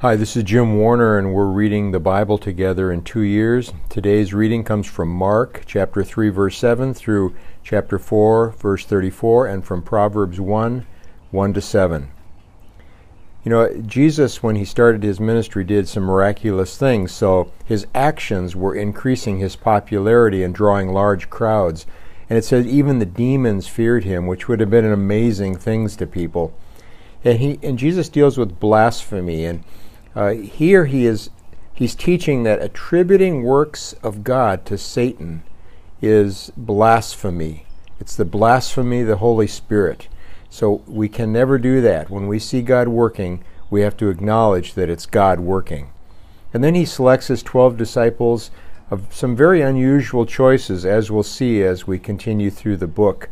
Hi, this is Jim Warner, and we're reading the Bible together in two years. Today's reading comes from Mark chapter 3, verse 7 through chapter 4, verse 34, and from Proverbs 1, 1 to 7. You know, Jesus, when he started his ministry, did some miraculous things, so his actions were increasing his popularity and drawing large crowds. And it says even the demons feared him, which would have been an amazing things to people. And he and Jesus deals with blasphemy and uh, here he is he's teaching that attributing works of God to Satan is blasphemy. It's the blasphemy of the Holy Spirit. So we can never do that. When we see God working, we have to acknowledge that it's God working. And then he selects his 12 disciples of some very unusual choices, as we'll see as we continue through the book.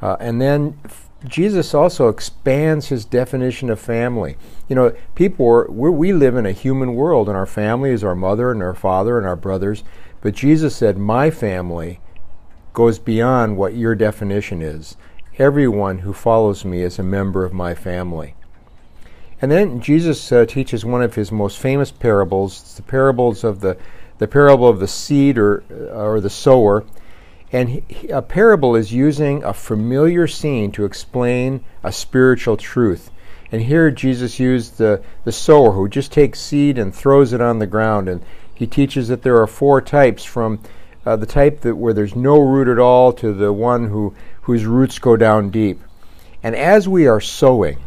Uh, and then Jesus also expands his definition of family. You know, people are, we live in a human world, and our family is our mother and our father and our brothers. But Jesus said, My family goes beyond what your definition is. Everyone who follows me is a member of my family. And then Jesus uh, teaches one of his most famous parables, it's the parables of the, the parable of the seed or, or the sower and he, a parable is using a familiar scene to explain a spiritual truth. And here Jesus used the, the sower who just takes seed and throws it on the ground. And he teaches that there are four types from uh, the type that where there's no root at all to the one who, whose roots go down deep. And as we are sowing,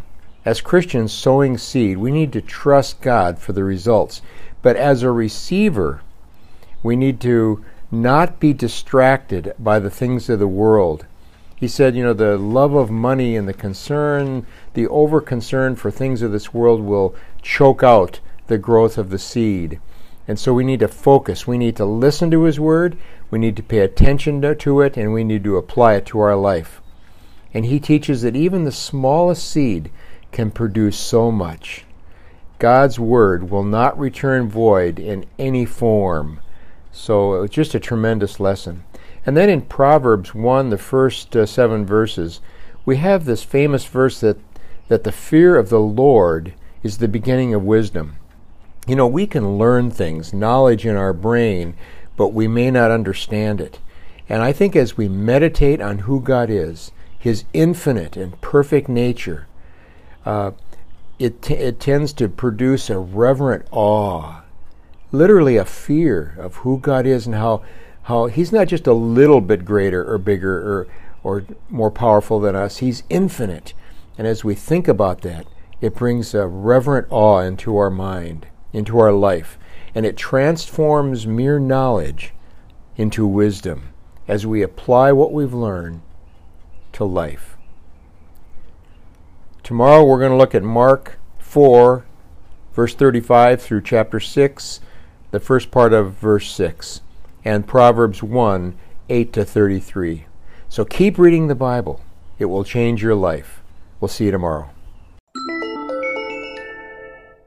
as Christians sowing seed, we need to trust God for the results. But as a receiver, we need to not be distracted by the things of the world. He said, you know, the love of money and the concern, the over concern for things of this world will choke out the growth of the seed. And so we need to focus. We need to listen to His Word, we need to pay attention to, to it, and we need to apply it to our life. And He teaches that even the smallest seed can produce so much. God's Word will not return void in any form. So it's just a tremendous lesson. And then in Proverbs 1, the first uh, seven verses, we have this famous verse that, that the fear of the Lord is the beginning of wisdom. You know, we can learn things, knowledge in our brain, but we may not understand it. And I think as we meditate on who God is, His infinite and perfect nature, uh, it, t- it tends to produce a reverent awe literally a fear of who God is and how how he's not just a little bit greater or bigger or or more powerful than us. He's infinite. And as we think about that, it brings a reverent awe into our mind, into our life, and it transforms mere knowledge into wisdom as we apply what we've learned to life. Tomorrow we're going to look at Mark 4, verse 35 through chapter 6 the first part of verse 6, and Proverbs 1 8 to 33. So keep reading the Bible, it will change your life. We'll see you tomorrow.